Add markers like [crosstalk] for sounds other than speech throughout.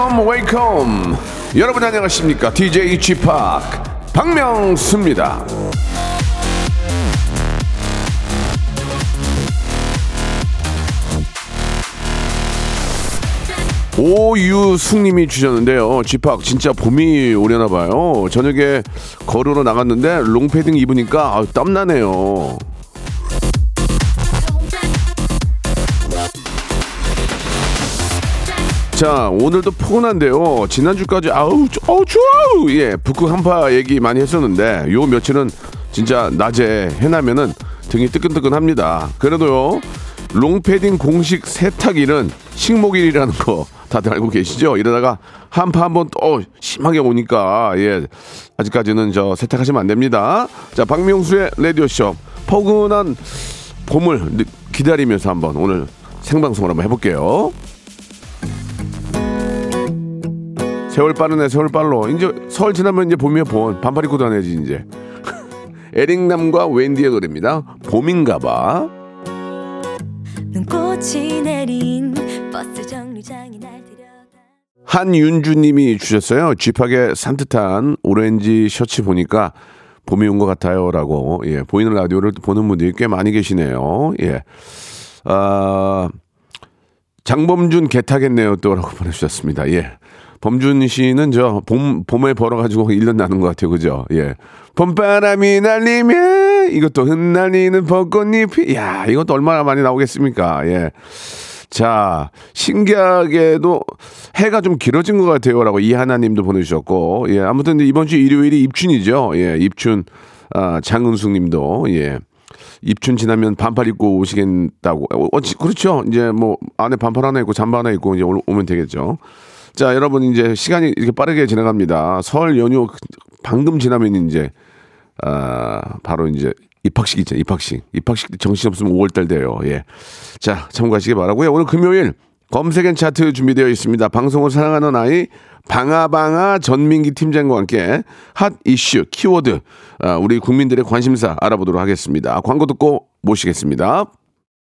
welcome welcome 여러분 안녕하십니까 DJ p 박명수입니다 오유숙님이 주셨는데요. 지팍 진짜 봄이 오려나 봐요. 저녁에 걸으러 나갔는데 롱패딩 입으니까 아, 땀 나네요. 자 오늘도 포근한데요. 지난주까지 아우 쭈- 아우 추워 예 북극 한파 얘기 많이 했었는데 요 며칠은 진짜 낮에 해나면은 등이 뜨끈뜨끈합니다. 그래도요 롱패딩 공식 세탁일은 식목일이라는 거 다들 알고 계시죠? 이러다가 한파 한번 또 심하게 오니까 예 아직까지는 저 세탁하시면 안 됩니다. 자 박명수의 라디오 쇼 포근한 봄을 느- 기다리면서 한번 오늘 생방송을 한번 해볼게요. 세월 빠르네 세월 빨로. 이제 설 지나면 이제 봄이야 봄. 반팔 입고 다녀야지 이제. [laughs] 에릭남과 웬디의 노래입니다. 봄인가봐. 눈꽃이 내린 버스 정류장이 날 데려다. 한윤주님이 주셨어요. 쥐팍의 산뜻한 오렌지 셔츠 보니까 봄이 온 것 같아요라고. 예 보이는 라디오를 보는 분들이 꽤 많이 계시네요. 예 아 장범준 개타겠네요 또라고 [laughs] 보내주셨습니다. 예. 범준 씨는 저 봄, 봄에 벌어가지고 1년 나는 것 같아요. 그죠? 예. 봄바람이 날리면 이것도 흩날리는 벚꽃잎이, 야, 이것도 얼마나 많이 나오겠습니까? 예. 자, 신기하게도 해가 좀 길어진 것 같아요. 라고 이하나님도 보내주셨고, 예. 아무튼 이번 주 일요일이 입춘이죠. 예. 입춘, 아, 장은숙 님도, 예. 입춘 지나면 반팔 입고 오시겠다고. 어, 어, 지- 그렇죠. 이제 뭐 안에 반팔 하나 입고 잠바 하나 입고 이제 올- 오면 되겠죠. 자, 여러분 이제 시간이 이렇게 빠르게 지나갑니다. 설 연휴 방금 지나면 이제 아, 바로 이제 입학식 있죠. 입학식. 입학식 정신 없으면 5월 달 돼요. 예. 자, 참고하시기 바라고요. 오늘 금요일 검색엔 차트 준비되어 있습니다. 방송을 사랑하는 아이 방아방아 전민기 팀장과 함께 핫 이슈 키워드 아, 우리 국민들의 관심사 알아보도록 하겠습니다. 광고 듣고 모시겠습니다.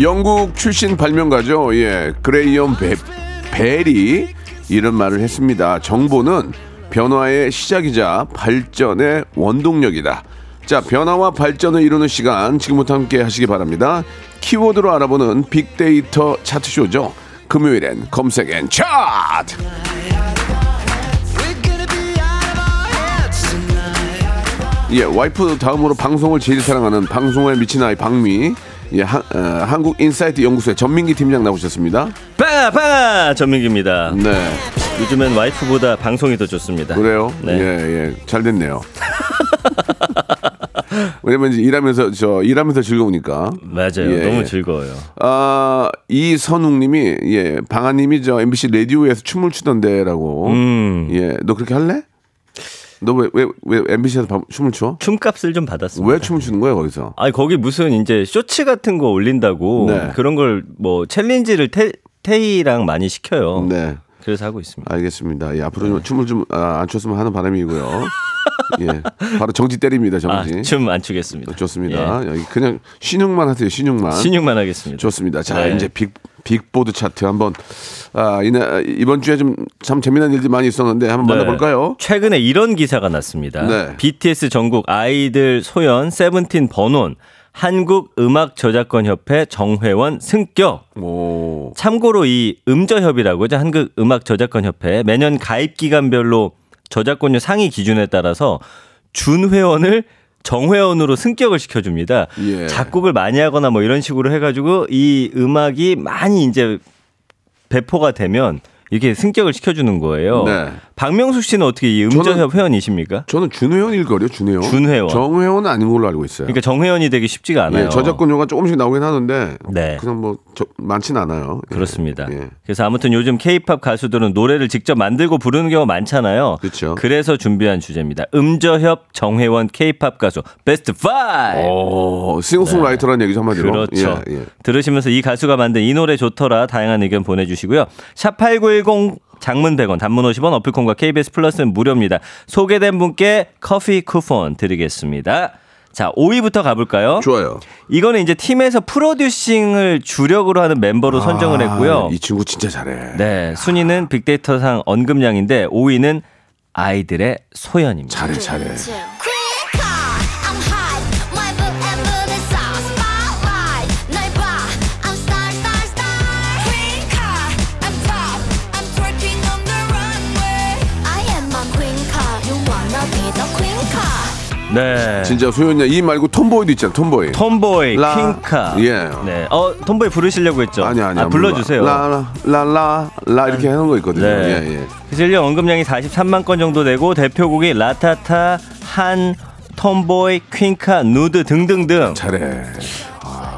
영국 출신 발명가죠. 예, 그레이엄 베, 벨이 이런 말을 했습니다. 정보는 변화의 시작이자 발전의 원동력이다. 자, 변화와 발전을 이루는 시간 지금부터 함께 하시기 바랍니다. 키워드로 알아보는 빅데이터 차트쇼죠. 금요일엔 검색 N 차트. 예, 와이프 다음으로 방송을 제일 사랑하는 방송에 미친 아이 박미. 예, 한, 어, 한국 인사이트 연구소의 전민기 팀장 나오셨습니다. 빵아 빵아 전민기입니다. 네, 요즘엔 와이프보다 방송이 더 좋습니다. 그래요? 네. 예, 예, 잘 됐네요. [laughs] 왜냐면 이제 일하면서 저 일하면서 즐거우니까. 맞아요. 예, 너무 예. 즐거워요. 아, 이선웅님이 예, 방아님이 저 MBC 라디오에서 춤을 추던데라고. 음. 예, 너 그렇게 할래? 너 왜 왜 왜 MBC에서 춤을 춰? 춤값을 좀 받았습니다. 왜 춤을 추는 거야 거기서? 아니 거기 무슨 이제 쇼츠 같은 거 올린다고 네. 그런 걸 뭐 챌린지를 테, 테이랑 많이 시켜요. 네. 그래서 하고 있습니다. 알겠습니다. 예, 앞으로 좀 춤을 좀안 췄으면 하는 바람이고요. [laughs] 예, 바로 정지 때립니다. 정지. 아, 춤안 추겠습니다. 좋습니다. 여기 그냥 신용만 하세요. 신용만. 예. 신용만 하겠습니다. 좋습니다. 자, 네. 이제 빅 빅보드 차트 한번 아, 이날 이번 주에 좀 참 재미난 일들이 많이 있었는데 한번 네. 만나볼까요? 최근에 이런 기사가 났습니다. 네. BTS 전국 아이들 소연 세븐틴 번원 한국 음악 저작권 협회 정회원 승격. 오, 참고로 이 음저협이라고 하죠. 한국 음악 저작권 협회 매년 가입 기간별로 저작권료 상위 기준에 따라서 준 회원을 정회원으로 승격을 시켜줍니다. 예. 작곡을 많이 하거나 뭐 이런 식으로 해가지고 이 음악이 많이 이제 배포가 되면 이렇게 승격을 시켜주는 거예요. 네. 박명숙 씨는 어떻게 이 음저협 회원이십니까? 저는 준회원일 거요 준회원. 준회원. 정회원은 아닌 걸로 알고 있어요. 그러니까 정회원이 되기 쉽지가 않아요. 예, 저작권료가 조금씩 나오긴 하는데 네. 그냥 뭐 저, 많진 않아요. 예. 그렇습니다. 예. 그래서 아무튼 요즘 케이팝 가수들은 노래를 직접 만들고 부르는 경우가 많잖아요. 그쵸. 그래서 준비한 주제입니다. 음저협 정회원 케이팝 가수 베스트 5. 어, 싱어송라이터라는 얘기죠 한마디로. 그렇죠. 예, 예. 들으시면서 이 가수가 만든 이 노래 좋더라 다양한 의견 보내주시고요. 샵8910 장문 100원, 단문 50원, 어플콘과 KBS 플러스는 무료입니다. 소개된 분께 커피 쿠폰 드리겠습니다. 자, 5위부터 가볼까요? 좋아요. 이거는 이제 팀에서 프로듀싱을 주력으로 하는 멤버로 선정을 했고요. 아, 이 친구 진짜 잘해. 네, 순위는 빅데이터상 언급량인데 5위는 아이들의 소연입니다. 잘해, 잘해. 네. 진짜 소연이야. 이 말고 Tomboy도 있잖아. Tomboy. Tomboy, 라- 퀸카. 예. 네. 어, Tomboy 부르시려고 했죠? 아니 아니 아, 불러주세요. 라라라라 라 이렇게 하는 거 있거든요. 네. 예, 예. 그래서 1년 언급량이 43만 건 정도 되고 대표곡이 Latata, 한, Tomboy, 퀸카, 누드 등등등. 잘해.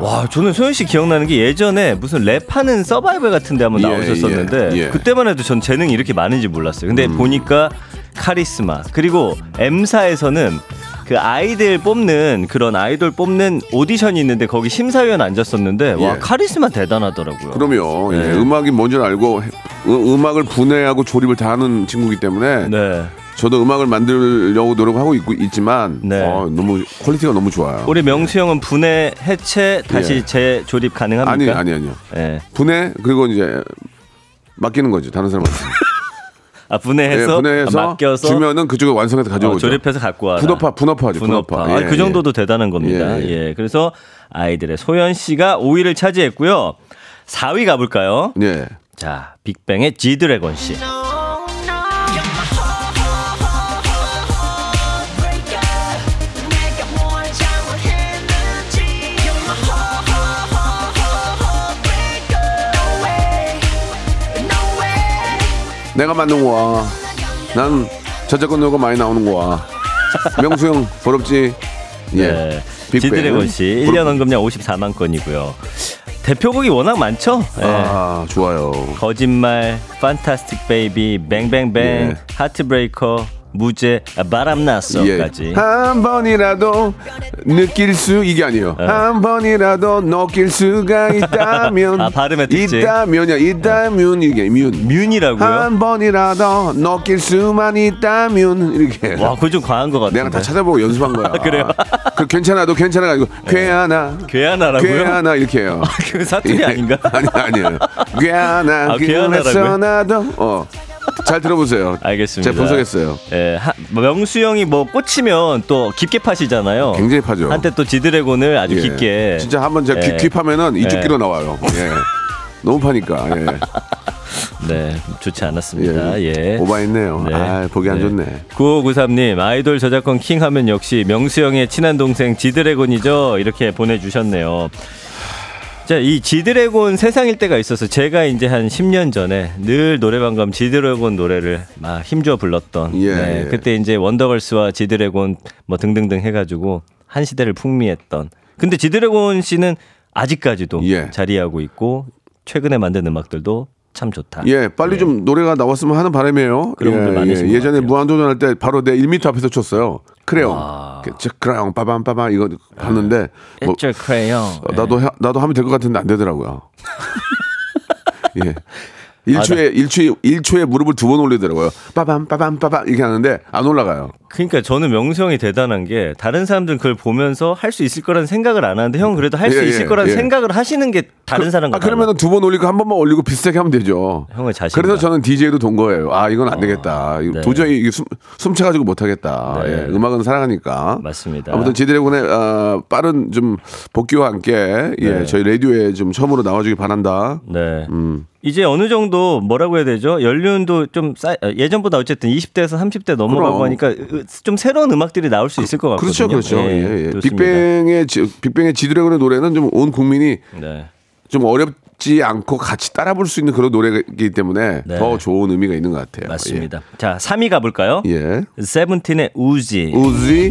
와, 저는 소연 씨 기억나는 게 예전에 무슨 랩하는 서바이벌 같은 데 한번 예, 나오셨었는데 예, 예. 그때만 해도 전 재능이 이렇게 많은지 몰랐어요. 근데 음. 보니까 카리스마 그리고 M사에서는 그 아이들 뽑는 그런 아이돌 뽑는 오디션이 있는데 거기 심사위원 앉았었는데 와 예. 카리스마 대단하더라고요. 그럼요. 예. 네. 음악이 뭔지를 알고 음, 음악을 분해하고 조립을 다 하는 친구이기 때문에 네. 저도 음악을 만들려고 노력하고 있고 있지만 네. 어, 너무 quality가 너무 좋아요. 우리 명수 형은 분해 해체 다시 예. 재조립 가능합니까? 아니 아니 아니요. 예. 분해 그리고 이제 맡기는 거죠. 다른 사람한테. [laughs] 아 예, 분해해서, 분해해서 맡겨서 주면은 그쪽에 완성해서 어, 가져오죠. 조립해서 갖고 와라. 분업화 분업화죠. 분업화. 분업화. 아, 예, 그 정도도 대단한 겁니다. 예, 예, 예. 그래서 아이들의 소연 씨가 5위를 차지했고요. 4위 가볼까요? 예. 예. 자, 빅뱅의 지드래곤 씨. 내가 만든 거야. 난 저작권료가 많이 나오는 거야. 명수 형 부럽지? 예. 네. 지드래곤 씨 1년 언급량 54만 건이고요. 대표곡이 워낙 많죠? 예. 아 좋아요. 거짓말, Fantastic Baby, Bang Bang Bang, 예. Heartbreaker, 무죄, 아, 예. 바람났어까지. 한 번이라도 느낄 수 이게 아니에요. 한 번이라도 느낄 수가 [laughs] 있다면 아, 발음의 특징. 있다면이야 있다면 이게 뮤. 뮤니라고요? 한 번이라도 느낄 수만 있다면 이렇게. 와, 그거 좀 과한 것 같은데. 내가 다 찾아보고 연습한 거야. [laughs] 그래요? 그 괜찮아도 괜찮아가 아니고 괴하나 괴하나라고요? 괴하나 이렇게 해요. 그 사투리 예. 아닌가? 아니 아니에요. [laughs] 괴하나 아, 괴하나라고요? 그래서 나도 어. 잘 들어보세요. 알겠습니다. 제가 분석했어요. 예, 하- 명수 형이 뭐 꽂히면 또 깊게 파시잖아요. 굉장히 파죠. 한때 또 지드래곤을 아주 예. 깊게. 진짜 한번 제가 예. 귀, 귀파면은 이쪽 예. 귀로 나와요. 예. 너무 파니까. 예. [laughs] 네, 좋지 않았습니다. 예. 오바했네요. 아, 보기 안 좋네. 9593님, 아이돌 저작권 킹 하면 역시 명수 형의 친한 동생 지드래곤이죠. 이렇게 보내주셨네요. 자, 이 지드래곤 세상일 때가 있어서 제가 이제 한 10년 전에 늘 노래방 가면 지드래곤 노래를 막 힘주어 불렀던. 예, 네, 예. 그때 이제 원더걸스와 지드래곤 뭐 등등등 해가지고 한 시대를 풍미했던. 근데 지드래곤 씨는 아직까지도 예. 자리하고 있고 최근에 만든 음악들도 참 좋다. 예, 빨리 좀 노래가 나왔으면 하는 바람이에요. 그런 분들 예, 많으신 예. 것 예전에. 무한도전 할 때 바로 내 1m 앞에서 쳤어요. 크레용. 와. 그, 저 크레용 빠밤 빠밤 이거 봤는데 뭐, It's a crayon. 어, 나도 해- 나도 하면 될 것 같은데 안 되더라고요. [laughs] 예. 1초에 1초에 1초에 무릎을 두 번 올리더라고요. 빠밤 빠밤 빠밤 이렇게 하는데 안 올라가요. 그러니까 저는 명수 형이 대단한 게 다른 사람들은 그걸 보면서 할 수 있을 거라는 생각을 안 하는데 형 그래도 할수 예, 있을 예, 거라는 예. 생각을 하시는 게 다른 사람과 아, 그러면은 두번 올리고 한 번만 올리고 비슷하게 하면 되죠. 형을 자신. 그래서 저는 DJ도 돈 거예요. 아, 이건 안 되겠다. 이거 네. 도저히 숨, 숨차가지고 못하겠다. 네. 예, 음악은 사랑하니까. 맞습니다. 아무튼 지드래곤의 어, 빠른 좀 복귀와 함께 예, 네. 저희 라디오에 좀 처음으로 나와주길 바란다. 네. 음. 이제 어느 정도 뭐라고 해야 되죠? 연륜도 좀 쌓, 어, 예전보다 어쨌든 20대에서 30대 넘어가고 그럼. 하니까 으, 좀 새로운 음악들이 나올 수 있을 것 같거든요. 그렇죠, 그렇죠. 네, 예, 예. 좋습니다. 빅뱅의 지- 빅뱅의 지드래곤의 노래는 좀 온 국민이 네. 좀 어렵지 않고 같이 따라 부를 수 있는 그런 노래이기 때문에 네. 더 좋은 의미가 있는 것 같아요. 맞습니다. 자, 3위 가볼까요? 예. 예. 세븐틴의 우지. 우지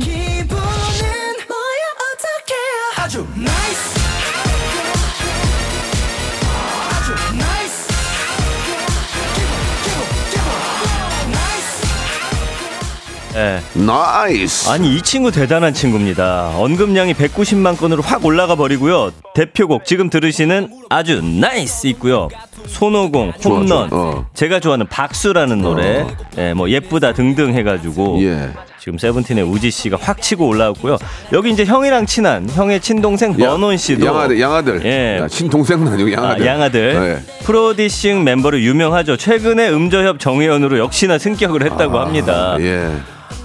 Nice. 아니 이 친구 대단한 친구입니다. 언급량이 190만 건으로 확 올라가 버리고요. 대표곡 지금 들으시는 아주 nice 있고요. 손오공, 좋아, 홈런, 좋아. 어. 제가 좋아하는 박수라는 노래, 예, 뭐 예쁘다 등등 해가지고 예. 지금 세븐틴의 우지 씨가 확 치고 올라왔고요. 여기 이제 형이랑 친한 형의 친동생 버논 씨도 양아들, 양아들. 예. 야, 친동생은 아니고 아, 양아들. 양아들 예. producing 멤버로 유명하죠. 최근에 음저협 정회원으로 역시나 승격을 했다고 합니다. 예.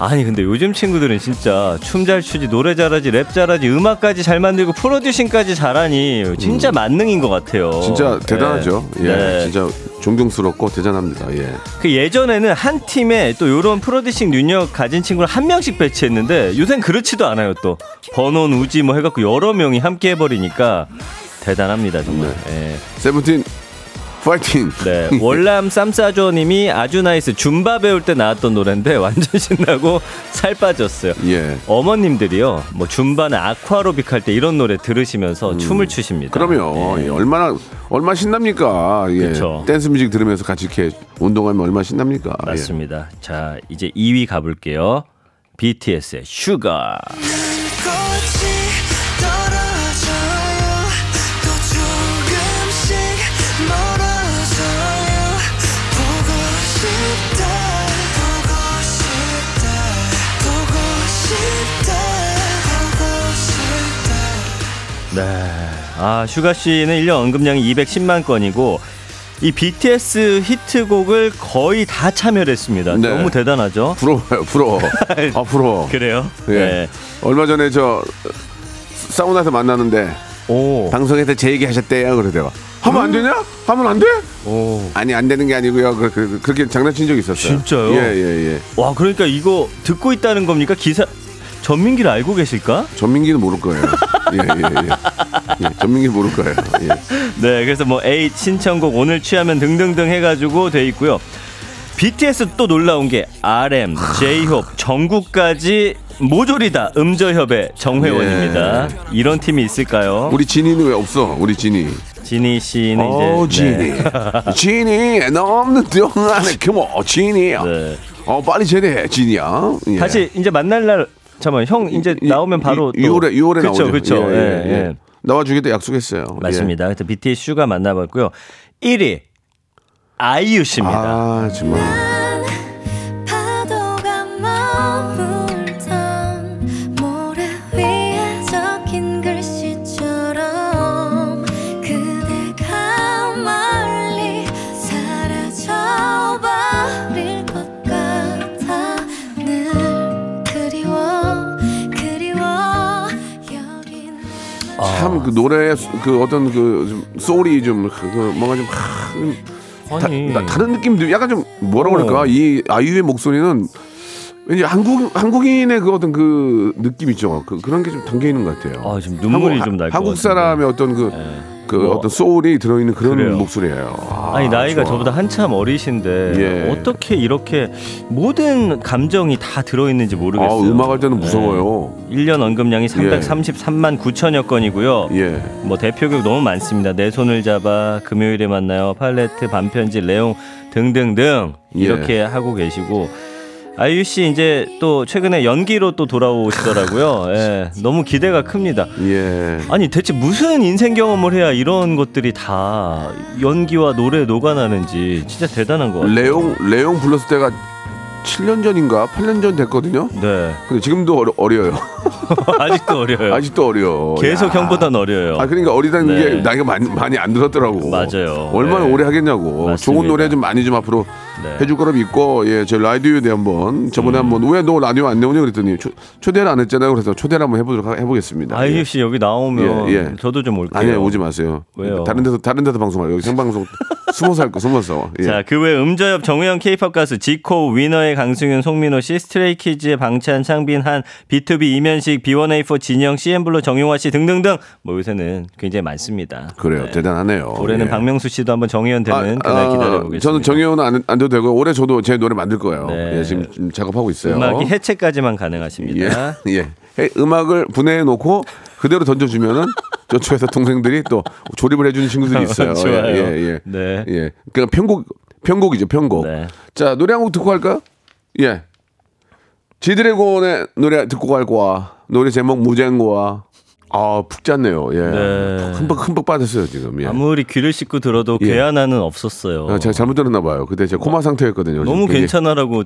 아니 근데 요즘 친구들은 진짜 춤 잘 추지 노래 잘하지 랩 잘하지 음악까지 잘 만들고 프로듀싱까지 잘하니 진짜 만능인 것 같아요. 진짜 대단하죠. 네. 예. 네. 진짜 존경스럽고 대단합니다. 예. 그 예전에는 한 팀에 또 요런 프로듀싱 능력 가진 친구를 한 명씩 배치했는데 요새는 그렇지도 않아요. 또 번원 우지 뭐 해갖고 여러 명이 함께 해버리니까 대단합니다 정말. 예. 세븐틴 파이팅. 네, 월남 쌈싸조님이 아주 nice 줌바 배울 때 나왔던 노래인데 [laughs] 완전 신나고 살 빠졌어요. 예. 어머님들이요, 뭐 줌바나 아쿠아로빅 할 때 이런 노래 들으시면서 춤을 추십니다. 음. 그러면 네. 예, 얼마나 얼마 나 신납니까? 예. 그쵸. 댄스 뮤직 들으면서 같이 이렇게 운동하면 얼마나 신납니까? 예. 맞습니다. 자, 이제 2위 가볼게요. BTS의 슈가. 네. 아, 슈가 씨는 1년 언급량이 210만 건이고 이 BTS 히트곡을 거의 다 참여를 했습니다. 네. 너무 대단하죠? 부러워요, 부러워. [laughs] 아, 부러워. 그래요? 예. 네. 얼마 전에 저 사우나에서 만나는데 오. 방송에서 제 얘기 하셨대요. 그러다가 하면 안 되냐? 하면 안 돼? 오. 아니 안 되는 게 아니고요. 그, 그, 그렇게 장난친 적 있었어요. 진짜요? 예, 예, 예. 와, 그러니까 이거 듣고 있다는 겁니까? 기사 전민기를 알고 계실까? 전민기는 모를 거예요. 예, 예, 예. 예 전민기 모를 거예요. 예. 네, 그래서 뭐 A 신청곡 오늘 취하면 등등등 해가지고 돼 있고요. BTS 또 놀라운 게 RM, J-Hope, 정국까지 모조리다 음저협의 정회원입니다. 이런 팀이 있을까요? 예. 우리 진이는 왜 없어? 우리 진이. 진희 씨는 어, 이제 진이. 네. 진이 넘는 동안에 그뭐 진이. 네. 어 빨리 제대해 진이야. 예. 다시 이제 만날 날 잠깐만 형 이제 이- 나오면 바로 이- 6월에 6월에 그쵸, 나오죠. 그쵸. 예, 예, 예, 예. 예. 나와주기도 약속했어요. 맞습니다. 그래서 BTS 슈가 만나봤고요. 1위 아이유 예. 씨입니다. 아 정말. 참 그 노래의 수- 그 어떤 그좀 소울이 좀 그, 그 뭔가 좀 하, 좀 다, 아니. 나- 다른 느낌도 약간 좀 뭐라 어. 그럴까 이 아이유의 목소리는 왠지 한국 한국인의 그 어떤 그 느낌 있죠. 그 그런 게 좀 담겨 있는 것 같아요. 아, 지금 눈물이 한국- 좀 날것 한국 같은데. 사람의 어떤 그, 그 뭐. 어떤 소울이 들어있는 그런 그래요. 목소리예요. 아, 아니 나이가 좋아. 저보다 한참 어리신데 예. 어떻게 이렇게 모든 감정이 다 들어있는지 아, 모르겠어요. 음악할 때는 무서워요. 1년 언급량이 333만 9천여 건이고요. 예. 뭐 대표곡 너무 많습니다. 내 손을 잡아, 금요일에 만나요, 팔레트, 반편지, 레옹 등등등 예. 이렇게 하고 계시고 아이유 씨 이제 또 최근에 연기로 또 돌아오시더라고요. [laughs] 예, 너무 기대가 큽니다. 예. 아니 대체 무슨 인생 경험을 해야 이런 것들이 다 연기와 노래에 녹아나는지 진짜 대단한 것 같아요. 레옹 레옹 불렀을 때가 7년 전인가 8년 전 됐거든요. 네. 근데 지금도 어려, 어려요. [laughs] 아직도 어려요. 아직도 어려. 계속 야. 형보단 어려요. 아 그러니까 어리다는 네. 게 나이가 많이, 많이 안 들었더라고. 맞아요. 얼마나 네. 오래 하겠냐고. 맞습니다. 좋은 노래 좀 많이 좀 앞으로 네. 음. 해줄 거라 믿고 예저 라디오에 대해 한번 저번에 한번 왜 너 라디오 안 내오냐 그랬더니 초, 초대를 안 했잖아요. 그래서 초대를 한번 해보도록 하- 해보겠습니다. 아이유 씨 여기 나오면 예, 예. 저도 좀 올게요. 아니 오지 마세요. 왜요? 다른 데서 다른 데서 방송하요. 여기 생방송 [laughs] 숨어서 할거 숨어서. 예. 자, 그 외 음저협 정회원 케이팝 가수 지코 위너의 강승윤 송민호 씨 스트레이키즈의 방찬 창빈 한 비투비 임현식 B1A4 진영 CN블루 정용화 씨 등등등 뭐 요새는 굉장히 많습니다. 그래요. 네. 대단하네요. 올해는 예. 박명수 씨도 한번 정의원 되는 아, 그날 아, 기다려 보겠습니다. 저는 정혜원은 안, 안 돼도 되고 올해 저도 제 노래 만들 거예요. 네. 예, 지금 좀 작업하고 있어요. 음악이 해체까지만 예, 가능하십니다. 예. 해- 음악을 분해해 놓고 그대로 던져 주면은 저쪽에서 동생들이 또 조립을 해주는 친구들이 [laughs] 있어요. 좋아요. 예, 예, 예. 네. 예. 그러니까 편곡 편곡이죠, 편곡. 네. 자 노래 한 곡 듣고 갈까요? 예. 지드래곤의 노래 듣고 갈 거야. 노래 제목 무쟁거와. 아, 푹 잤네요. 예. 네. 흠뻑 흠뻑 빠졌어요 지금. 예. 아무리 귀를 씻고 들어도 예. 괴한나는 없었어요. 아, 제가 잘못 들었나 봐요. 그때 제가 코마 상태였거든요. 너무 굉장히- 괜찮아라고.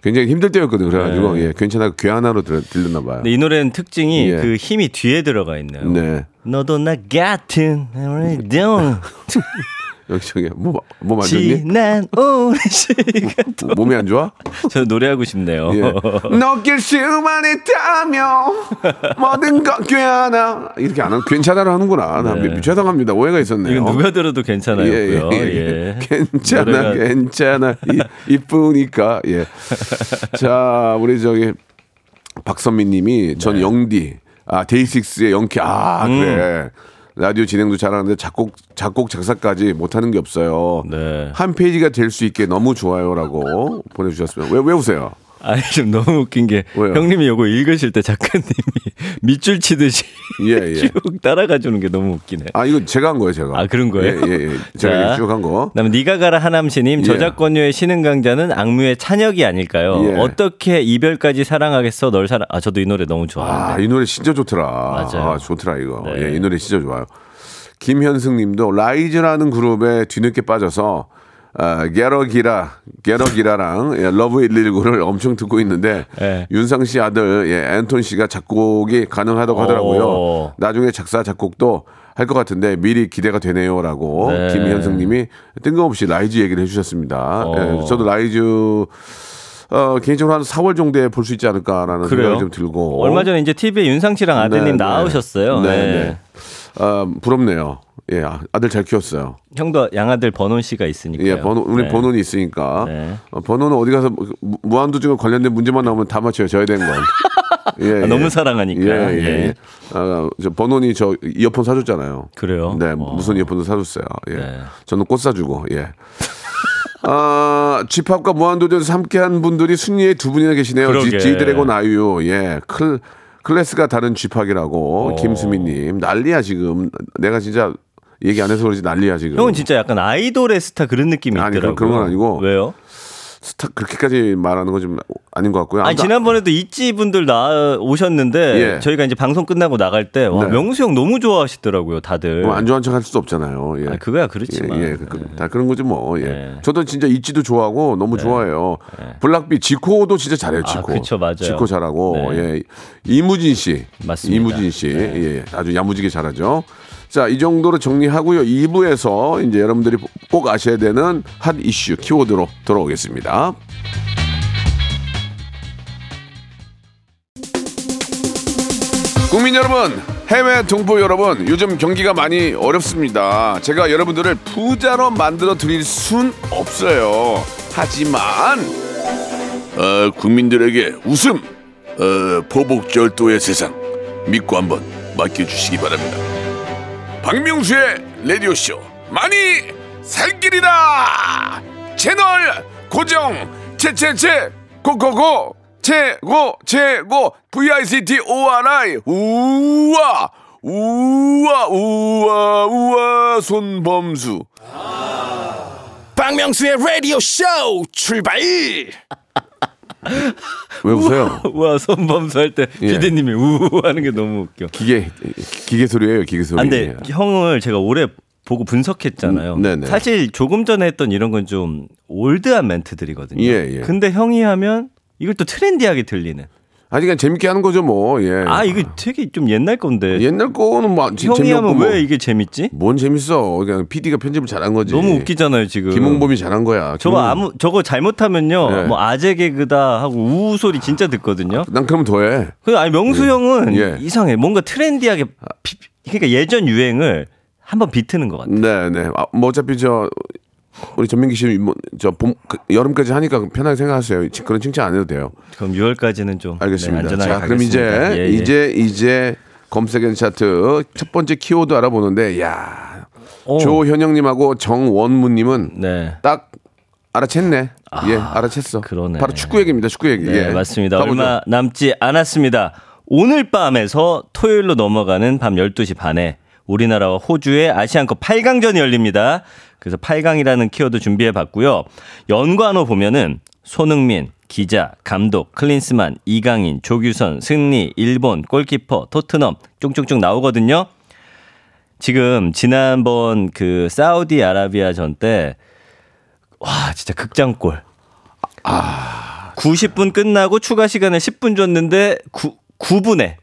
굉장히 힘들 때였거든요. 그래가지고 네. 예, 괜찮아 귀 하나로 들, 들렸나 봐요. 이 노래는 특징이 예. 그 힘이 뒤에 들어가 있네요. 네. 너도 나 같은 동 [laughs] 역시 저기 뭐뭐 뭐 만졌니? 지난 오랜 시간. 몸이 안 좋아? 저 노래하고 싶네요. 예. 느낄 수만 있다며 모든 건 괜찮아 이렇게 안 하면 괜찮아를 하는구나. 나 네. 미- 죄송합니다. 오해가 있었네요. 이건 누가 들어도 괜찮아요. 예, 예, 예, 예. 괜찮아, 노래가- 괜찮아. 이, 이쁘니까. 예. 자, 우리 저기 박선민 님이 전 네. 영디, 아, 데이식스의 영키. 아, 음. 그래. 라디오 진행도 잘하는데 작곡, 작곡, 작사까지 못하는 게 없어요. 네. 한 페이지가 될 수 있게 너무 좋아요라고 [laughs] 보내주셨습니다. 왜, 왜 웃어요? 아니 좀 너무 웃긴 게 왜요? 형님이 이거 읽으실 때 작가님이 [laughs] 밑줄 치듯이 예, [laughs] 예. 쭉 따라가 주는 게 너무 웃기네. 아, 이거 제가 한 거예요, 제가. 아, 그런 거예요? 예, 예, 예. 제가 쭉 한 거. 그다음에 니가 가라 하남씨님 예. 저작권료의 신흥 강자는 악뮤의 찬혁이 아닐까요? 예. 어떻게 이별까지 사랑하겠어 널 사랑. 아 저도 이 노래 너무 좋아하는데. 아, 이 노래 진짜 좋더라. 맞아요. 아, 좋더라, 이거. 네. 예, 이 노래 진짜 좋아요. 김현승 님도 라이즈라는 그룹에 뒤늦게 빠져서 아, 게러기라, 게러기라랑 예, Love 119를 엄청 듣고 있는데 예. 윤상 씨 아들 예, 앤톤 씨가 작곡이 가능하다고 하더라고요. 오. 나중에 작사 작곡도 할 것 같은데 미리 기대가 되네요라고 네. 김현승 님이 뜬금없이 라이즈 얘기를 해주셨습니다. 어. 예, 저도 라이즈 어, 개인적으로 한 4월 정도에 볼 수 있지 않을까라는 그래요? 생각이 좀 들고 얼마 전에 이제 TV에 윤상 씨랑 아드님 나오셨어요. 네, 네. 네. 아, 부럽네요. 예, 아, 아들 잘 키웠어요. 형도 양아들 번원 씨가 있으니까. 예, 번호, 우리 번호는 있으니까. 네. 어, 번호는 어디 가서 무- 무한도전과 관련된 문제만 나오면 다 맞춰요. 저야 되는 건. [laughs] 예, 아, 너무 사랑하니까. 예, 예. 예. 예. 아, 저 번호니 저 이어폰 사줬잖아요. 그래요? 네, 어. 무슨 이어폰도 사줬어요. 예. 네. 저는 꽃 사주고, 예. 아, 집합과 무한도전에서 함께한 분들이 순위에 두 분이나 계시네요. 지. 지드래곤 아이유, 예. 클, 클래스가 다른 집합이라고 어. 김수민님. 난리야, 지금. 내가 진짜 얘기 안 해서 그러지 난리야, 지금. 형은 진짜 약간 아이돌의 스타 그런 느낌이 아니, 있더라고요. 그런 건 아니고. 왜요? 스타, 그렇게까지 말하는 건 좀 아닌 것 같고요. 아니 지난번에도 있지 분들 나 오셨는데 예. 저희가 이제 방송 끝나고 나갈 때 와, 네. 명수 형 너무 좋아하시더라고요 다들. 뭐 안 좋아하는 척할 수도 없잖아요. 예. 아, 그거야 그렇지만. 예, 예, 그- 그- 다 그런 거지 뭐. 예. 네. 저도 진짜 있지도 좋아하고 너무 좋아해요. 블락비 지코도 진짜 잘해요. 아, 지코. 그쵸, 맞아요. 지코 잘하고 네. 예. 이무진 씨, 맞습니다. 네. 이무진 씨, 예, 아주 야무지게 잘하죠. 자, 이 정도로 정리하고요. 2부에서 이제 여러분들이 꼭 아셔야 되는 핫 이슈 키워드로 돌아오겠습니다. 국민 여러분, 해외 동포 여러분, 요즘 경기가 많이 어렵습니다. 제가 여러분들을 부자로 만들어 드릴 순 없어요. 하지만 어, 국민들에게 웃음, 어, 보복절도의 세상 믿고 한번 맡겨주시기 바랍니다. 박명수의 라디오 쇼. 많이 살기리라 채널 고정! 채채채! 고고고! 최고 최고! VICT ORI 우와! 우와 우와 우와! 손범수. 박명수의 라디오 쇼 출발 왜 웃어요? 우와 손범수 할때 예. 피디님이 우우 하는 게 너무 웃겨. 기계 기계 소리예요 기계 소리. 아, 근데 형을 제가 오래 보고 분석했잖아요. 음. 사실 조금 전에 했던 이런 건 좀 올드한 멘트들이거든요. 예, 예. 근데 형이 하면 이걸 또 트렌디하게 들리는. 아니 그냥 재밌게 하는 거죠 뭐. 예. 아 이거 되게 좀 옛날 건데. 옛날 거는 뭐 재- 형이 하면 뭐. 왜 이게 재밌지? 뭔 재밌어. 그냥 PD가 편집을 잘한 거지. 너무 웃기잖아요 지금. 김홍범이 잘한 거야. 저거 아무 저거 잘못하면요 예. 뭐 아재 개그다 하고 우우 소리 진짜 듣거든요. 난 그러면 더해. 근데 아니 명수 예. 형은 예. 이상해 뭔가 트렌디하게 비- 그러니까 예전 유행을 한번 비트는 것 같아. 네, 네. 아, 뭐 어차피 저 우리 전민기 씨 뭐 저 봄 그, 여름까지 하니까 편하게 생각하세요. 지- 그런 칭찬 안 해도 돼요. 그럼 6월까지는 좀 알겠습니다. 네, 자, 그럼 이제 가겠습니다. 예, 예. 이제 이제 검색엔 차트 첫 번째 키워드 알아보는데 야 오. 조현영님하고 정원무님은 네. 딱 알아챘네. 예, 알아챘어. 그러네. 바로 축구 얘기입니다. 축구 얘기. 네, 예. 맞습니다. 가보죠. 얼마 남지 않았습니다. 오늘 밤에서 토요일로 넘어가는 밤 12시 반에 우리나라와 호주의 아시안컵 8강전이 열립니다. 그래서 8강이라는 키워드 준비해 봤고요. 연관어 보면은 손흥민, 기자, 감독, 클린스만, 이강인, 조규선, 승리, 일본, 골키퍼, 토트넘 쭉쭉쭉 나오거든요. 지금 지난번 그 사우디아라비아 전 때 와 진짜 극장골. 아 90분 끝나고 추가 시간에 10분 줬는데 9, 9분에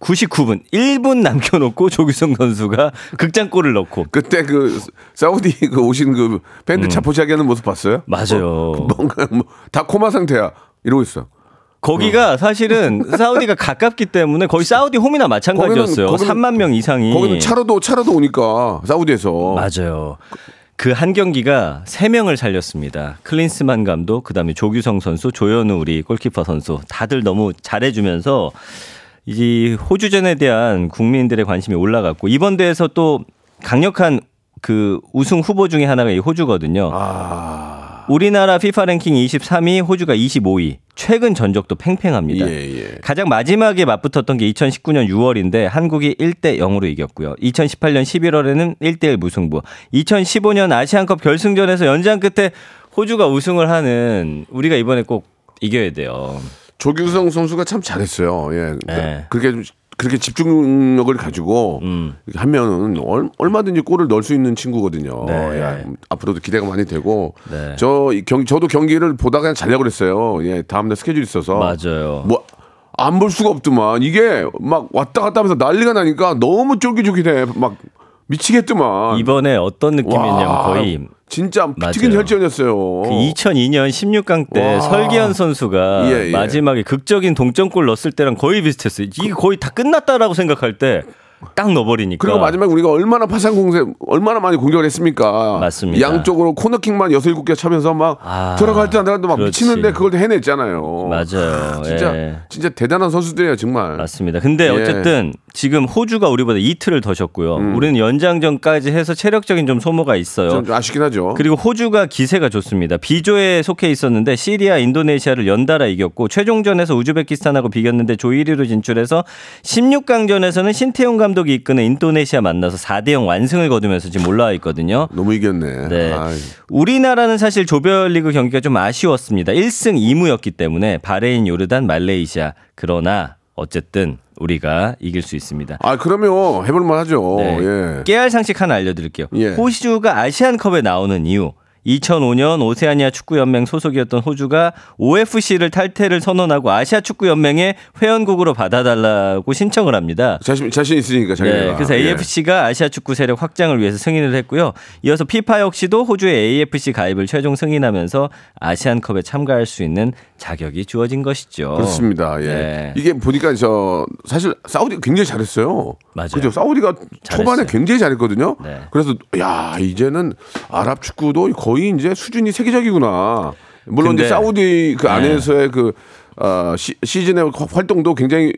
99분 1분 남겨놓고 조규성 선수가 극장골을 넣고 그때 그 사우디 그 오신 그 밴드 차포시하게 하는 모습 봤어요? 음. 맞아요. 뭐, 뭔가 뭐, 다 코마 상태야. 이러고 있어. 거기가 사실은 [laughs] 사우디가 가깝기 때문에 거의 사우디 홈이나 마찬가지였어요. 거기는- 거기는- 3만 명 이상이. 거기는 차로도 차로도 오니까 사우디에서 맞아요. 그한 경기가 세 명을 살렸습니다. 클린스만 감독, 그 다음에 조규성 선수, 조현우 우리 골키퍼 선수 다들 너무 잘해주면서 이 호주전에 대한 국민들의 관심이 올라갔고 이번 대회에서 또 강력한 그 우승 후보 중에 하나가 이 호주거든요. 아, 우리나라 피파 랭킹 23위, 호주가 25위. 최근 전적도 팽팽합니다. 예, 예. 가장 마지막에 맞붙었던 게 2019년 6월인데 한국이 1대 0으로 이겼고요. 2018년 11월에는 1대 1 무승부. 2015년 아시안컵 결승전에서 연장 끝에 호주가 우승을 하는 우리가 이번에 꼭 이겨야 돼요. 조규성 선수가 참 잘했어요. 예. 그러니까 네. 그렇게 좀- 그렇게 집중력을 가지고 음. 하면은 얼, 얼마든지 골을 넣을 수 있는 친구거든요. 네. 야, 앞으로도 기대가 많이 되고 네. 저이 경, 저도 경기를 보다가 그냥 자려고 그랬어요. 예, 다음날 스케줄 있어서 맞아요. 뭐 안 볼 수가 없더만 이게 막 왔다 갔다 하면서 난리가 나니까 너무 쫄깃쫄깃해 막 미치겠더만 이번에 어떤 느낌이냐면 와, 거의 진짜. 튀긴 혈전이었어요. 그 2002년 16강 때 와. 설기현 선수가 예, 예. 마지막에 극적인 동점골 넣었을 때랑 거의 비슷했어요. 이게 거의 다 끝났다라고 생각할 때 딱 넣어버리니까. 그리고 마지막에 우리가 얼마나 파상 공세 얼마나 많이 공격을 했습니까? 맞습니다. 양쪽으로 코너킥만 여섯 일곱 개 차면서 막 아, 들어갈 때 안 들어갈 때막. 미치는데 그걸 해냈잖아요. 맞아요. 진짜 예. 진짜 대단한 선수들이에요 정말. 맞습니다. 근데 예. 어쨌든 지금 호주가 우리보다 이틀을 더 쉬었고요. 우리는 연장전까지 해서 체력적인 좀 소모가 있어요. 음. 좀, 좀 아쉽긴 하죠. 그리고 호주가 기세가 좋습니다. B조에 속해 있었는데 시리아, 인도네시아를 연달아 이겼고 최종전에서 우즈베키스탄하고 비겼는데 조 1위로 진출해서 16강전에서는 신태용 감독이 이끄는 인도네시아 만나서 4대 0 완승을 거두면서 지금 올라와 있거든요. 너무 이겼네. 네. 아이. 우리나라는 사실 조별리그 경기가 좀 아쉬웠습니다. 1승 2무였기 때문에 바레인, 요르단, 말레이시아. 그러나 어쨌든 우리가 이길 수 있습니다. 아 그러면 해볼만 하죠. 네. 예. 깨알 상식 하나 알려드릴게요. 예. 호주가 아시안컵에 나오는 이유. 2005년 오세아니아 축구연맹 소속이었던 호주가 OFC를 탈퇴를 선언하고 아시아 축구연맹에 회원국으로 받아달라고 신청을 합니다. 자신 자신 있으니까 자기가. 네, 그래서 예. AFC가 아시아 축구 세력 확장을 위해서 승인을 했고요. 이어서 피파 역시도 호주의 AFC 가입을 최종 승인하면서 아시안컵에 참가할 수 있는 자격이 주어진 것이죠. 그렇습니다. 예. 네. 이게 보니까 저 사실 사우디 가 굉장히 잘했어요. 맞아요. 그죠? 사우디가 초반에 잘했어요. 굉장히 잘했거든요. 네. 그래서 야 이제는 아랍 축구도 거의 이제 수준이 세계적이구나. 물론 근데- 이제 사우디 그 네. 안에서의 그 어, 시, 시즌의 활동도 굉장히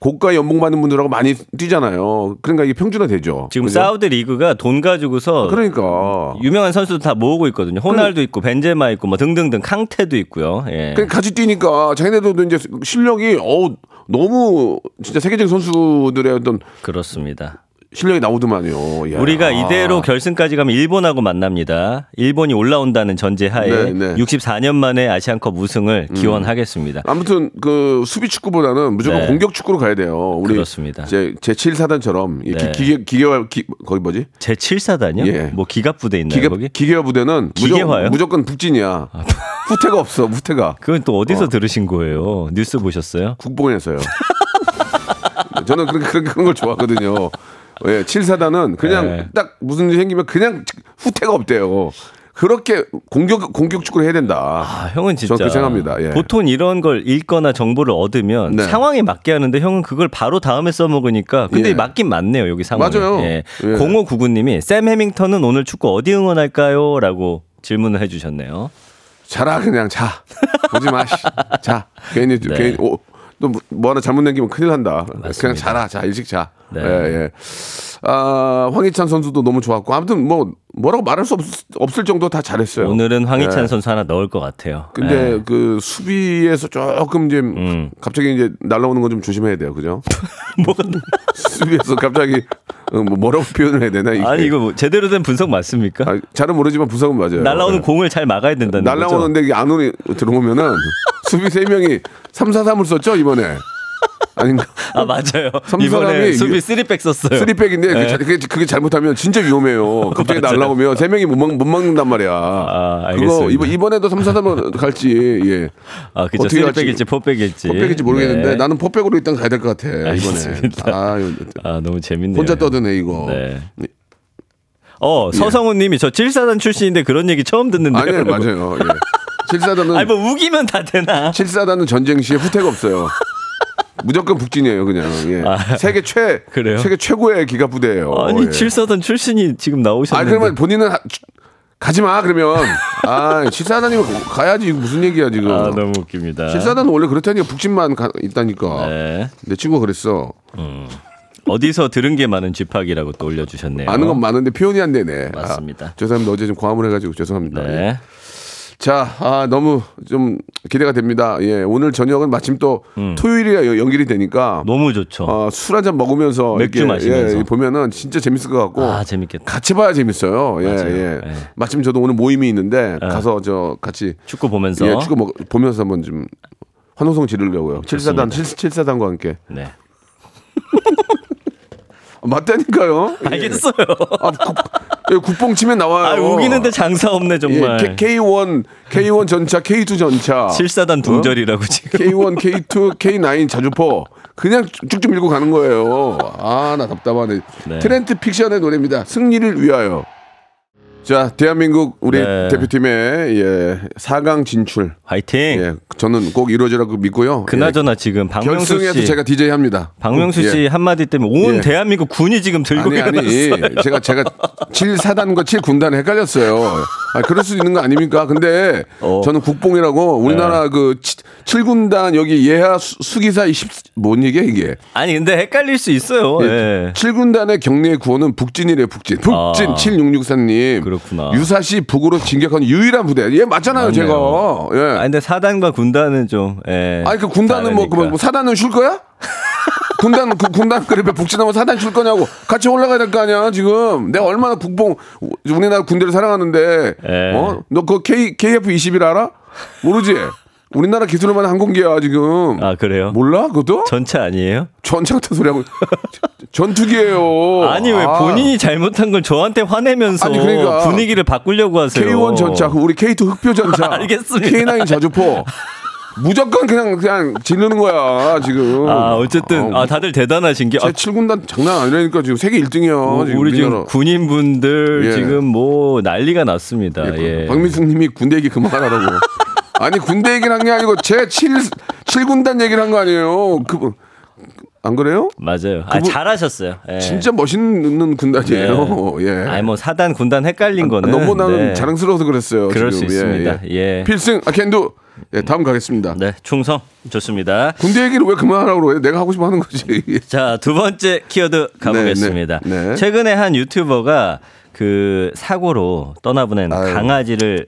고가 연봉 받는 분들하고 많이 뛰잖아요. 그러니까 이게 평준화 되죠. 지금 그죠? 사우디 리그가 돈 가지고서 그러니까 유명한 선수들 다 모으고 있거든요. 호날두 있고 벤제마 있고 뭐 등등등 캉테도 있고요. 예. 그냥 같이 뛰니까 자기네들도 이제 실력이 어 너무 진짜 세계적인 선수들의 어떤 그렇습니다. 실력이 나오더만요. 야. 우리가 이대로 결승까지 가면 일본하고 만납니다. 일본이 올라온다는 전제하에 네, 네. 64년 만에 아시안컵 우승을 기원하겠습니다. 아무튼 그 수비 축구보다는 무조건 네. 공격 축구로 가야 돼요. 우리 그렇습니다. 제 제7 사단처럼 이 네. 기, 기계 기계화 기, 거기 뭐지? 제 7사단이요? 예. 뭐 기갑 부대 있나요, 기계 거기? 기계화 부대는 기계화요? 무조건, 북진이야. 후퇴가 없어. 후퇴가. 그건 또 어디서 들으신 거예요? 뉴스 보셨어요? 국뽕에서요. [laughs] 저는 그런, 그런, 그런 걸 좋아하거든요. 예, 7사단은 그냥 네. 딱 무슨 일이 생기면 그냥 후퇴가 없대요. 그렇게 공격, 공격 축구를 해야 된다. 아, 형은 진짜 저는 그렇게 생각합니다. 예. 보통 이런 걸 읽거나 정보를 얻으면 네. 상황에 맞게 하는데 형은 그걸 바로 다음에 써먹으니까 근데 예. 맞긴 맞네요 여기 상황. 맞아요. 예. 예. 0599님이 샘 해밍턴은 오늘 축구 어디 응원할까요?라고 질문을 해주셨네요. 자라 그냥 자 보지 마. 씨. 자 괜히 네. 괜히 오, 또뭐 하나 잘못 남기면 큰일 난다. 그냥 맞습니다. 자라 자 일찍 자. 네. 예, 예. 아 황희찬 선수도 너무 좋았고 아무튼 뭐 뭐라고 말할 수 없, 을 정도 다 잘했어요. 오늘은 황희찬 예. 선수 하나 넣을 것 같아요. 근데 예. 그 수비에서 조금 이제 음. 갑자기 이제 날라오는 건 좀 조심해야 돼요, 그죠? [laughs] 뭐가 수비에서 갑자기 어, 뭐 뭐라고 표현을 해야 되나? 이게. 아니 이거 뭐 제대로 된 분석 맞습니까? 아, 잘은 모르지만 부석은 맞아요. 날라오는 예. 공을 잘 막아야 된다는 거죠. 날라오는데 이게 안으로 들어오면은 수비 세 명이 3, 4, 3을 썼죠 이번에 아닌가? 아 맞아요. 삼 이번에 사람이 수비 유- 3백 썼어요. 쓰리백인데 그게, 네. 자- 그게, 그게 잘못하면 진짜 위험해요. [laughs] 갑자기 맞아요. 날라오면 세 명이 못, 막, 못 막는단 말이야. 아, 그거 알겠습니다. 이번, 이번 에도 3, 4, 3을 갈지 예. 아 그죠. 어떻게 3백일지 4백일지. 포백인지 모르겠는데 네. 나는 포백으로 일단 가야 될 것 같아 이번에. 알겠습니다. 아, 아 너무 재밌네요. 혼자 떠드네 이거. 네. 어 서성훈님이 저 칠사단 출신인데 그런 얘기 처음 듣는데요. 아니에요, 맞아요. 예. 칠사단은 [laughs] 아니 뭐 우기면 다 되나? 칠사단은 전쟁 시에 후퇴가 없어요. [laughs] 무조건 북진이에요, 그냥. 예. 아, 세계 최 그래요? 세계 최고의 기갑 부대예요. 아니 예. 칠사단 출신이 지금 아 나오셨는데. 그러면 본인은 하- 가지 마 그러면. 아 칠사단이면 가야지 무슨 얘기야 지금. 아 너무 웃깁니다. 칠사단은 원래 그렇다니까 북진만 가, 있다니까. 네. 내 친구가 그랬어. 어디서 들은 게 많은 쥐팍이라고 또 올려주셨네요. 아는 건 많은데 표현이 안 되네. 맞습니다. 아, 죄송합니다. 어제 좀 과음을 해가지고 죄송합니다. 네. 자, 아, 너무 좀 기대가 됩니다. 예, 오늘 저녁은 마침 또 토요일이라 여- 연결이 되니까 너무 좋죠. 어, 술한 잔 먹으면서 맥주 마시면서. 예, 보면은 진짜 재밌을 것 같고 아 재밌겠다. 같이 봐야 재밌어요. 예. 예. 예. 마침 저도 오늘 모임이 있는데 가서 저 같이 축구 보면서. 예, 축구 먹, 보면서 한번 좀 환호성 지르려고요. 칠사단 칠, 칠사단과 함께 네. [laughs] 아, 맞다니까요. [laughs] 예. 알겠어요. 아, 국, 예, 국뽕 치면 나와요. 아 우기는데 장사 없네 정말. 예, K, K1 K1 전차 K2 전차 [laughs] 칠사단 둥절이라고 지금. K1 K2 K9 자주포 그냥 쭉쭉 밀고 가는 거예요. 아 나 답답하네. 네. 트렌트 픽션의 노래입니다. 승리를 위하여. 자 대한민국 우리 네. 대표팀의 예, 4강 진출. 화이팅. 예, 저는 꼭 이루어지라고 믿고요. 그나저나 지금 예, 박명수 결승에서 씨. 제가 DJ 합니다. 박명수 씨 예. 한마디 때문에 온 예. 대한민국 군이 지금 들고 아니 아니 일어났어요. 제가 제가 7사단과 7군단 헷갈렸어요. 아 그럴 수 있는 거 아닙니까? 근데 어. 저는 국뽕이라고 우리나라 그 7군단 여기 예하 수- 수기사 20 뭔 얘기야 이게? 아니 근데 헷갈릴 수 있어요. 예. 7군단의 격리의 구호는 북진이래 북진. 북진 아. 7664님. 그렇구나. 유사시 북으로 진격한 유일한 부대. 예 맞잖아요 맞네요. 제가. 예. 아 근데 사단과 군단은 좀 예. 아니 그 군단은 뭐. 그뭐 사단은 쉴 거야? [laughs] 군단 그 군단 그래 북진하면 사단 쉴 거냐고 같이 올라가야 될 거 아니야 지금 내가 얼마나 국뽕 우리나라 군대를 사랑하는데 예. 어너 그 K KF 21 알아? 모르지? 우리나라 기술만 항공기야 지금 아 그래요? 몰라 그것도? 전차 아니에요? 전차 같은 소리 하고 전투기예요. 아니 왜 아, 본인이 잘못한 걸 저한테 화내면서 아니, 그러니까. 분위기를 바꾸려고 하세요? K1 전차 그 우리 K2 흑표 전차 [laughs] 알겠습니다. K9 자주포 무조건 그냥 그냥 지르는 거야 지금. 아 어쨌든 어, 아 다들 대단하신 게 제 아, 7군단 장난 아니라니까 지금 세계 1등이야. 뭐, 우리 지금 군인분들 예. 지금 뭐 난리가 났습니다. 예. 박민숙 님이 군대 얘기 그만하라고. 아니 군대 얘기를 한 게 아니고 제 7, 7군단 얘기를 한 거 아니에요. 그, 안 그래요? 맞아요. 아, 그분- 잘하셨어요. 예. 진짜 멋있는 군단이에요. 예. 아니 뭐 사단 군단 헷갈린 거는 너무 나는 네. 자랑스러워서 그랬어요. 그럴 지금. 수 있습니다. 예. 필승 아켄두. 예, 다음 가겠습니다. 네, 충성 좋습니다. 군대 얘기를 왜 그만하라고 그래? 내가 하고 싶어 하는 거지. [laughs] 자, 두 번째 키워드 가보겠습니다. 네, 네. 최근에 한 유튜버가 그 사고로 떠나보낸 아유. 강아지를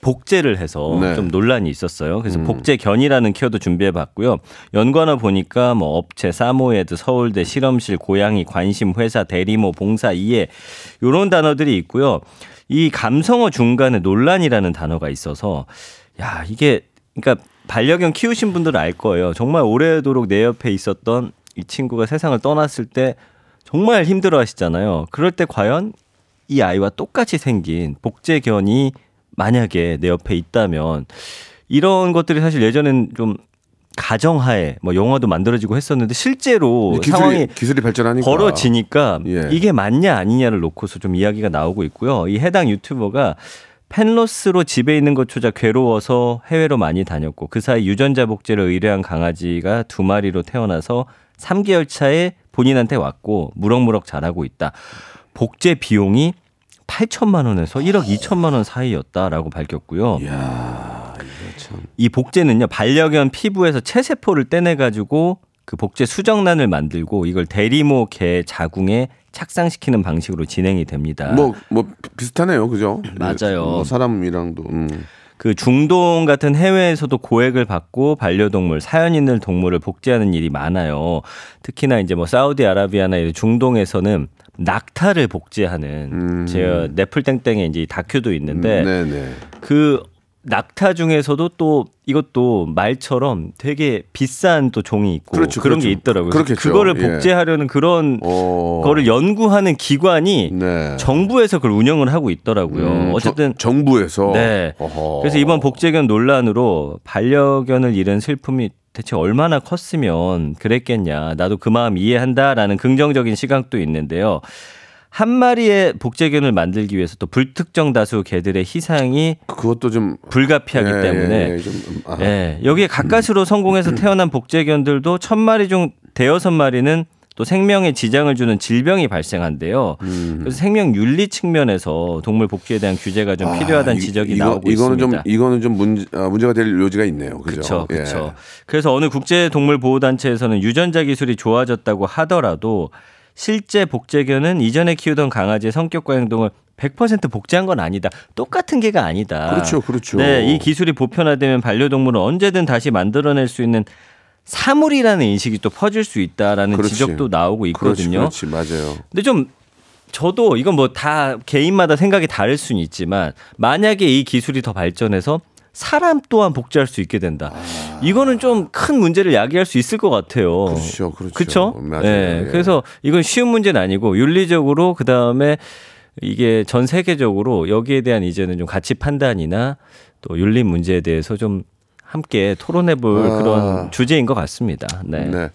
복제를 해서 네. 음. 좀 논란이 있었어요. 그래서 복제견이라는 키워드 준비해 봤고요. 연관어 보니까 뭐 업체, 사모예드, 서울대, 실험실, 고양이, 관심, 회사, 대리모, 봉사, 이해 요런 단어들이 있고요. 이 감성어 중간에 논란이라는 단어가 있어서 야, 이게 그러니까 반려견 키우신 분들은 알 거예요. 정말 오래도록 내 옆에 있었던 이 친구가 세상을 떠났을 때 정말 힘들어 하시잖아요. 그럴 때 과연 이 아이와 똑같이 생긴 복제견이 만약에 내 옆에 있다면 이런 것들이 사실 예전엔 좀 가정하에 뭐 영화도 만들어지고 했었는데 실제로 기술이, 상황이 기술이 발전하니까 벌어지니까 예. 이게 맞냐 아니냐를 놓고서 좀 이야기가 나오고 있고요. 이 해당 유튜버가 펜로스로 집에 있는 것 조차 괴로워서 해외로 많이 다녔고 그 사이 유전자 복제를 의뢰한 강아지가 두 마리로 태어나서 3개월 차에 본인한테 왔고 무럭무럭 자라고 있다. 복제 비용이 8천만 원에서 1억 2천만 원 사이였다라고 밝혔고요. 이야. 이 복제는요 반려견 피부에서 체세포를 떼내 가지고 그 복제 수정란을 만들고 이걸 대리모 개 자궁에 착상시키는 방식으로 진행이 됩니다. 뭐, 뭐 비슷하네요, 그죠? 맞아요. 뭐 사람이랑도. 음. 그 중동 같은 해외에서도 고액을 받고 반려동물 사연 있는 동물을 복제하는 일이 많아요. 특히나 이제 뭐 사우디아라비아나 이런 중동에서는 낙타를 복제하는 음. 제가 네플땡땡에 이제 다큐도 있는데 네네. 그 낙타 중에서도 또 이것도 말처럼 되게 비싼 또 종이 있고 그렇죠, 런 그렇죠. 게 있더라고요. 그렇겠죠. 그거를 예. 복제하려는 그런 어. 거를 연구하는 기관이 네. 정부에서 그걸 운영을 하고 있더라고요. 음, 어쨌든 저- 정부에서. 네. 어허. 그래서 이번 복제견 논란으로 반려견을 잃은 슬픔이 대체 얼마나 컸으면 그랬겠냐. 나도 그 마음 이해한다라는 긍정적인 시각도 있는데요. 한 마리의 복제견을 만들기 위해서 또 불특정 다수 개들의 희생이 그것도 좀 불가피하기 예, 때문에 예, 예, 좀, 아. 예, 여기에 가까스로 성공해서 태어난 복제견들도 천 마리 중 대여섯 마리는 또 생명에 지장을 주는 질병이 발생한대요. 음. 그래서 생명 윤리 측면에서 동물 복제에 대한 규제가 좀 필요하다는 아, 이- 지적이 이거, 나오고 이거는 있습니다. 좀 이거는 좀 문제 아, 문제가 될 요지가 있네요. 그렇죠, 그렇죠. 그래서 어느 국제 동물 보호 단체에서는 유전자 기술이 좋아졌다고 하더라도 실제 복제견은 이전에 키우던 강아지의 성격과 행동을 100% 복제한 건 아니다. 똑같은 개가 아니다. 그렇죠, 그렇죠. 네, 이 기술이 보편화되면 반려동물은 언제든 다시 만들어낼 수 있는 사물이라는 인식이 또 퍼질 수 있다라는 그렇지. 지적도 나오고 있거든요. 그렇지, 그렇지, 맞아요. 근데 좀 저도 이건 뭐 다 개인마다 생각이 다를 수는 있지만 만약에 이 기술이 더 발전해서 사람 또한 복제할 수 있게 된다. 이거는 좀 큰 문제를 야기할 수 있을 것 같아요. 그렇죠, 그렇죠. 그렇죠? 맞아요. 네, 예. 그래서 이건 쉬운 문제는 아니고 윤리적으로 그 다음에 이게 전 세계적으로 여기에 대한 이제는 좀 가치 판단이나 또 윤리 문제에 대해서 좀 함께 토론해볼 아. 그런 주제인 것 같습니다. 네. 네.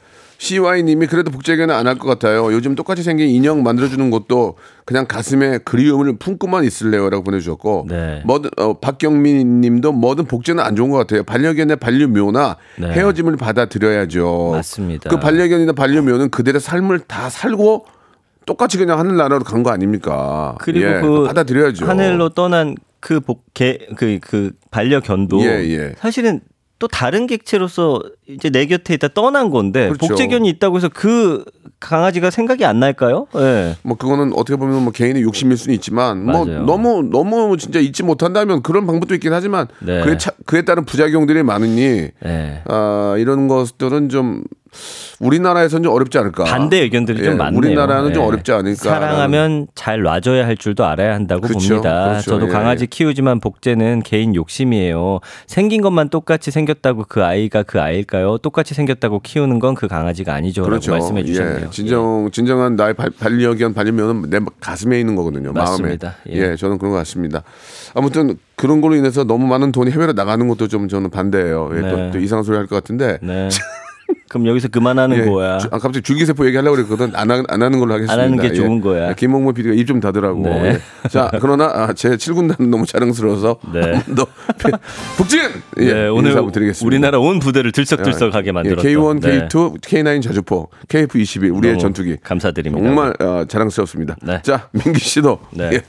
CY님이 그래도 복제견은 안할 것 같아요. 요즘 똑같이 생긴 인형 만들어주는 것도 그냥 가슴에 그리움을 품고만 있을래요 라고 보내주셨고, 네. 뭐든 어, 박경민 님도 뭐든 복제는 안 좋은 것 같아요. 반려견의 반려묘나 네. 헤어짐을 받아들여야죠. 맞습니다. 그 반려견이나 반려묘는 그들의 삶을 다 살고 똑같이 그냥 하늘나라로 간 거 아닙니까? 그리고 예, 그 받아들여야죠. 하늘로 떠난 그 복 개 그, 그 반려견도 예, 예. 사실은 또 다른 객체로서 이제 내 곁에 있다 떠난 건데 그렇죠. 복제견이 있다고 해서 그 강아지가 생각이 안 날까요? 예. 뭐 그거는 어떻게 보면 뭐 개인의 욕심일 수는 있지만 뭐 맞아요. 너무 너무 진짜 잊지 못한다면 그런 방법도 있긴 하지만 네. 그에, 차, 그에 따른 부작용들이 많으니 예. 아 이런 것들은 좀 우리나라에서는 좀 어렵지 않을까 반대 의견들이 예, 좀 많네요. 우리나라는 좀 예. 어렵지 않을까 사랑하면 잘 놔줘야 할 줄도 알아야 한다고 그렇죠. 봅니다. 그렇죠. 저도 예, 강아지 예. 키우지만 복제는 개인 욕심이에요. 생긴 것만 똑같이 생겼다고 그 아이가 그 아이일까요? 똑같이 생겼다고 키우는 건 그 강아지가 아니죠라고 그렇죠. 말씀해 주셨네요. 예, 진정 진정한 나의 발- 반려견 반려묘는 내 가슴에 있는 거거든요. 맞습니다. 마음에. 예. 예. 저는 그런 것 같습니다. 아무튼 그런 걸로 인해서 너무 많은 돈이 해외로 나가는 것도 좀 저는 반대예요. 예, 네. 또, 또 이상한 소리 할 것 같은데. 네. [laughs] 그럼 여기서 그만하는 예, 거야. 주- 아, 갑자기 줄기세포 얘기하려고 그랬거든. 안, 하, 안 하는 걸로 하겠습니다. 안 하는 게 예. 좋은 거야. 예, 김홍모 PD가 입좀 다더라고. 네. 예. 자, 그러나 아, 제 7군단은 너무 자랑스러워서 네. 한번더 북진! 예, 네, 오늘 드리겠습니다. 우리나라 온 부대를 들썩들썩하게 만들었던 예, K1, 네. K2, K9 자주포, KF21 우리의 전투기. 감사드립니다. 정말 어, 자랑스럽습니다. 네. 자, 민기 씨도 네. 예.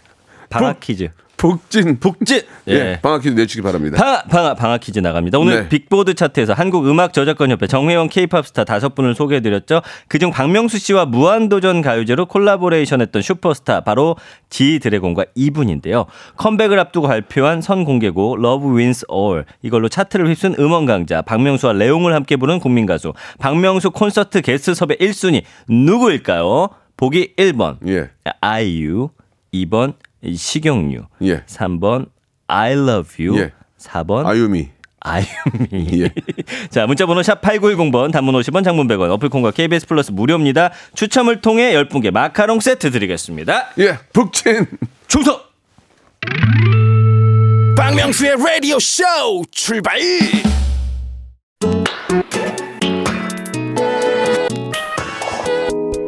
퀴즈. 북진. 북진. 예. 방학 퀴즈 내주시기 바랍니다. 방아, 방아, 방아 퀴즈 나갑니다. 오늘 네. 빅보드 차트에서 한국 음악 저작권 협회 정회원 케이팝 스타 다섯 분을 소개해드렸죠. 그중 박명수 씨와 무한도전 가요제로 콜라보레이션했던 슈퍼스타 바로 지드래곤과 이분인데요. 컴백을 앞두고 발표한 선공개곡 Love Wins All 이걸로 차트를 휩쓴 음원 강자 박명수와 레옹을 함께 부른 국민 가수 박명수 콘서트 게스트 섭외 1순위 누구일까요? 보기 1번 예. 아이유, 2번 식용유, 예. 3번 I love you, 예. 4번 아유미. 아유미. [laughs] 예. [laughs] 자, 문자번호 샵 8910번, 단문 50원, 장문 100원, 어플콘과 KBS 플러스 무료입니다. 추첨을 통해 10분께 마카롱 세트 드리겠습니다. 예. 북진. 충성! 박명수의 라디오 쇼 출발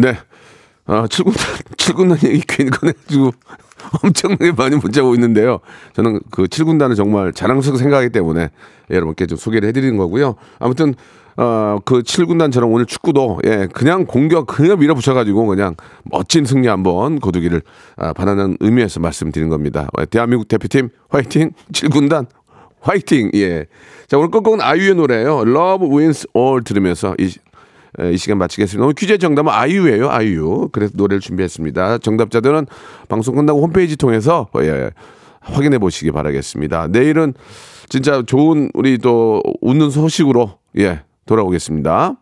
네. 아, 출근단, [laughs] 출근단 얘기 괜히 꺼내가지고 [laughs] 엄청나게 많이 문자 오고 있는데요. 저는 그 7군단을 정말 자랑스럽게 생각하기 때문에 여러분께 좀 소개를 해드리는 거고요. 아무튼, 어, 그 7군단처럼 오늘 축구도, 예, 그냥 공격, 그냥 밀어붙여가지고 그냥 멋진 승리 한번 거두기를 아, 바라는 의미에서 말씀드린 겁니다. 예, 대한민국 대표팀 화이팅! 7군단 화이팅! 예. 자, 오늘 끝곡은 아이유의 노래예요 Love Wins All 들으면서 이, 에, 이 시간 마치겠습니다. 오늘 퀴즈의 정답은 아이유예요, 아이유. 그래서 노래를 준비했습니다. 정답자들은 방송 끝나고 홈페이지 통해서 예, 확인해 보시기 바라겠습니다. 내일은 진짜 좋은 우리 또 웃는 소식으로 예, 돌아오겠습니다.